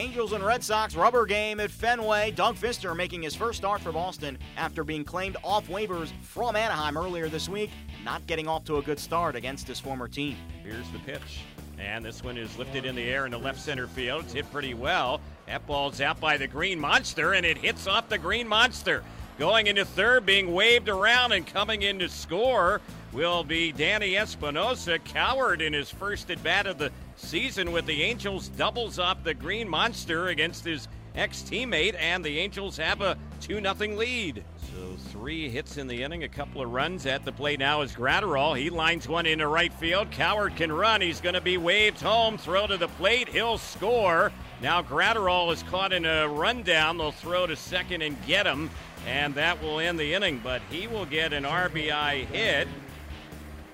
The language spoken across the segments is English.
Angels and Red Sox rubber game at Fenway. Doug Fister making his first start for Boston after being claimed off waivers from Anaheim earlier this week. Not getting off to a good start against his former team. Here's the pitch. And this one is lifted in the air in the left center field. It's hit pretty well. That ball's out by the Green Monster, and it hits off the Green Monster. Going into third, being waved around and coming in to score will be Danny Espinosa. Cowart in his first at bat of the season with the Angels doubles off the Green Monster against his ex teammate, and the Angels have a 2 0 lead. So three hits in the inning, a couple of runs at the plate now is Graterol. He lines one into right field. Cowart can run. He's going to be waved home. Throw to the plate. He'll score. Now Graterol is caught in a rundown. They'll throw to second and get him, and that will end the inning. But he will get an RBI hit.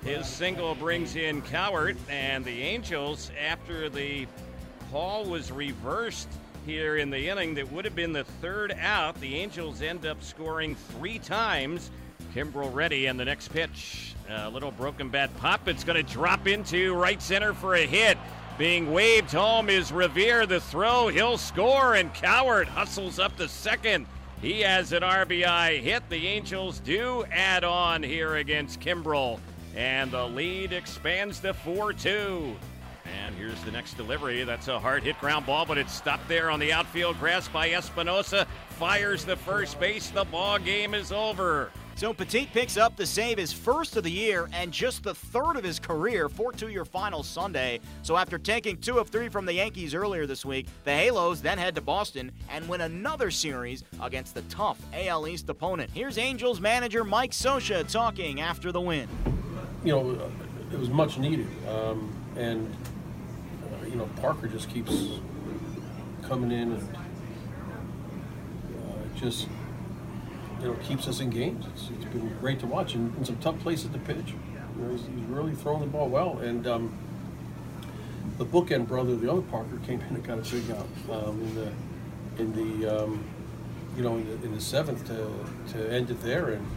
His single brings in Cowart, and the Angels, after the call was reversed here in the inning that would have been the third out, the Angels end up scoring three times. Kimbrel ready, and the next pitch, a little broken bat pop. It's going to drop into right center for a hit. Being waved home is Revere. The throw, he'll score, and Cowart hustles up to second. He has an RBI hit. The Angels do add on here against Kimbrel. And the lead expands to 4 2. And here's the next delivery. That's a hard hit ground ball, but it's stopped there on the outfield grass by Espinosa. Fires the first base. The ball game is over. So Petit picks up the save, his first of the year and just the third of his career, 4 2 your final Sunday. So after taking two of three from the Yankees earlier this week, the Halos then head to Boston and win another series against the tough AL East opponent. Here's Angels manager Mike Scioscia talking after the win you know, it was much needed. Um, and, uh, you know, Parker just keeps coming in and uh, just, you know, keeps us in games. It's, it's been great to watch and in some tough places to pitch. You know, he's, he's, really throwing the ball well. And um, the bookend brother, the other Parker, came in and got a big out um, in the, in the, um, you know, in the, in the seventh to, to end it there. And,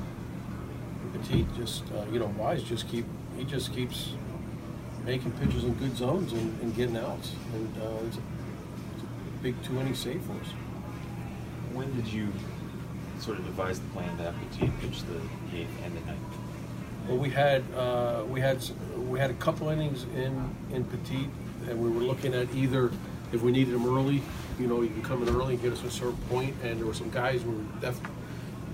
Petit just, uh, you know, Wise just keep, he just keeps making pitches in good zones and, and getting outs. And uh, it's, a, it's, a, big two inning save for us. When did you sort of devise the plan to have Petit pitch the eighth and the ninth? Well, we had uh, we had we had a couple innings in in Petit, and we were looking at either if we needed him early, you know, he can come in early and get us a certain point, and there were some guys who were definitely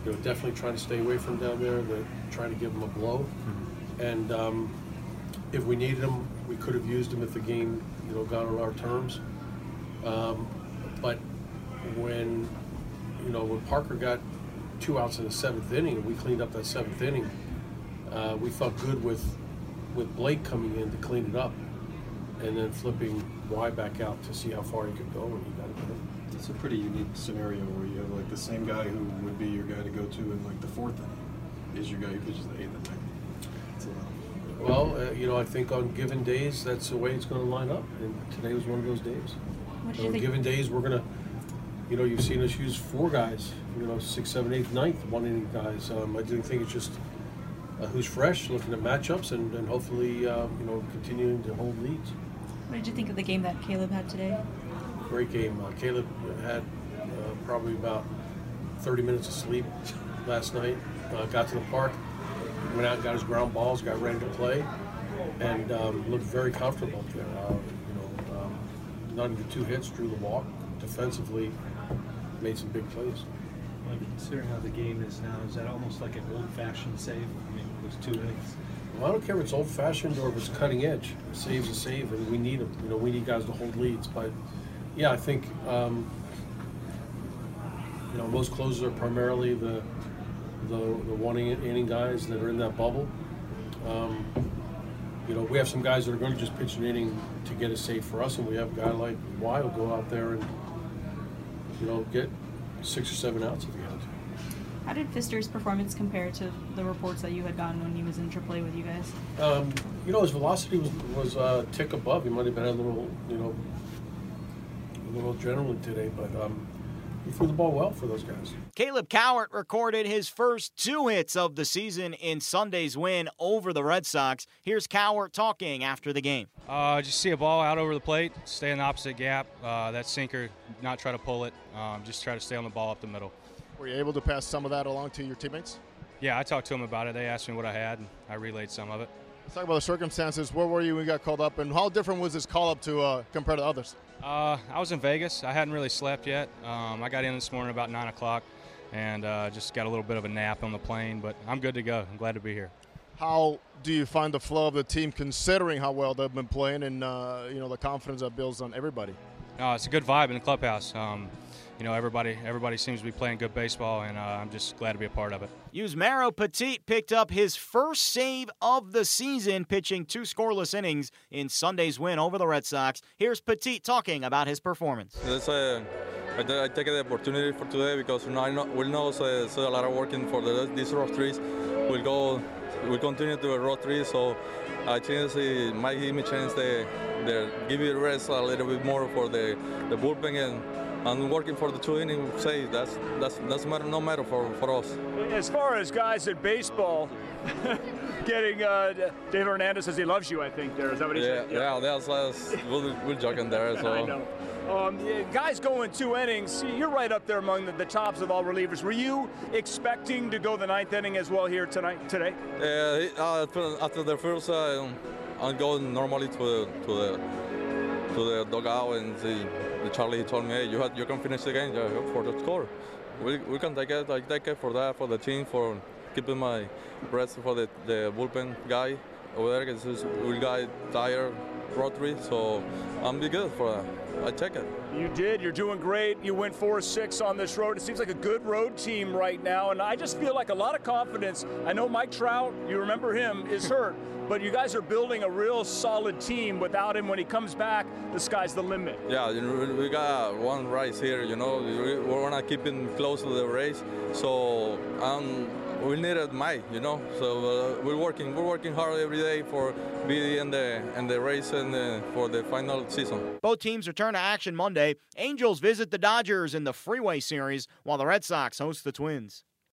you know, definitely trying to stay away from down there. They're trying to give them a blow. Mm-hmm. And um, if we needed them, we could have used them if the game, you know, got on our terms. Um, but when, you know, when Parker got two outs in the seventh inning, and we cleaned up that seventh inning, uh, we felt good with with Blake coming in to clean it up, and then flipping Y back out to see how far he could go, and he got it it's a pretty unique scenario where you have like the same guy who would be your guy to go to in like the fourth inning is your guy who pitches the eighth and ninth. Well, uh, you know, I think on given days, that's the way it's going to line up, and today was one of those days. on given days, we're going to, you know, you've seen us use four guys, you know, six, seven, eighth, ninth, one inning guys. Um, I do think it's just uh, who's fresh, looking at matchups, and, and hopefully, uh, you know, continuing to hold leads. What did you think of the game that Caleb had today? Great game. Uh, Caleb had uh, probably about 30 minutes of sleep last night. Uh, got to the park, went out, got his ground balls, got ready to play, and um, looked very comfortable. Uh, you know, um, not even two hits, drew the walk. Defensively, made some big plays. Like considering how the game is now, is that almost like an old-fashioned save? I mean, those two innings. Well, I don't care if it's old-fashioned or if it's cutting edge. A save's a save, and we need them. You know, we need guys to hold leads, but yeah, I think um, you know most closers are primarily the the, the one inning guys that are in that bubble. Um, you know, we have some guys that are going to just pitch an inning to get a save for us, and we have a guy like Wild go out there and you know get six or seven outs at the end. How did Fister's performance compare to the reports that you had gotten when he was in AAA with you guys? Um, you know, his velocity was was uh, tick above. He might have been a little, you know, little generally today, but um, he threw the ball well for those guys. Caleb Cowart recorded his first two hits of the season in Sunday's win over the Red Sox. Here's Cowart talking after the game. Uh, just see a ball out over the plate, stay in the opposite gap. Uh, that sinker, not try to pull it. Um, just try to stay on the ball up the middle. Were you able to pass some of that along to your teammates? Yeah, I talked to them about it. They asked me what I had, and I relayed some of it. Let's talk about the circumstances. Where were you when you got called up, and how different was this call up to uh, compared to others? Uh, I was in Vegas. I hadn't really slept yet. Um, I got in this morning about 9 o'clock and uh, just got a little bit of a nap on the plane, but I'm good to go. I'm glad to be here. How do you find the flow of the team, considering how well they've been playing, and uh, you know the confidence that builds on everybody? Uh, it's a good vibe in the clubhouse. Um, you know, everybody everybody seems to be playing good baseball, and uh, I'm just glad to be a part of it. Yusmeiro Petit picked up his first save of the season, pitching two scoreless innings in Sunday's win over the Red Sox. Here's Petit talking about his performance. That's, uh, I, I take the opportunity for today because you know, I know, we know so, so a lot of working for the, these road trees. We'll go, we'll continue to road trees, so I think it might give me to give you rest a little bit more for the, the bullpen and and working for the two innings say that's that's that's matter no matter for, for us. As far as guys in baseball, getting uh, David Hernandez says he loves you. I think there is that what he yeah, said? Yeah, yeah, that's, that's we're, we're joking there. So. I know. Um, guys going two innings, you're right up there among the, the, tops of all relievers. Were you expecting to go the ninth inning as well here tonight today? Yeah, uh, after the first, uh, I'm going normally to to the to the dugout and the Charlie told me, hey, you, had, you can finish the game for the score. We, we can take it, take it for that, for the team, for keeping my rest for the, the bullpen guy over there because we guy tired rotary, so I'm be good for that. I take it. You did. You're doing great. You went 4-6 on this road. It seems like a good road team right now, and I just feel like a lot of confidence. I know Mike Trout, you remember him, is hurt, but you guys are building a real solid team. Without him, when he comes back, the sky's the limit. Yeah, we got one race here. You know, we want to keep him close to the race, so um, we needed Mike, you know. So uh, we're working, we're working hard every day for be in the in the race and uh, for the final season. Both teams return to action Monday. Angels visit the Dodgers in the Freeway Series, while the Red Sox host the Twins.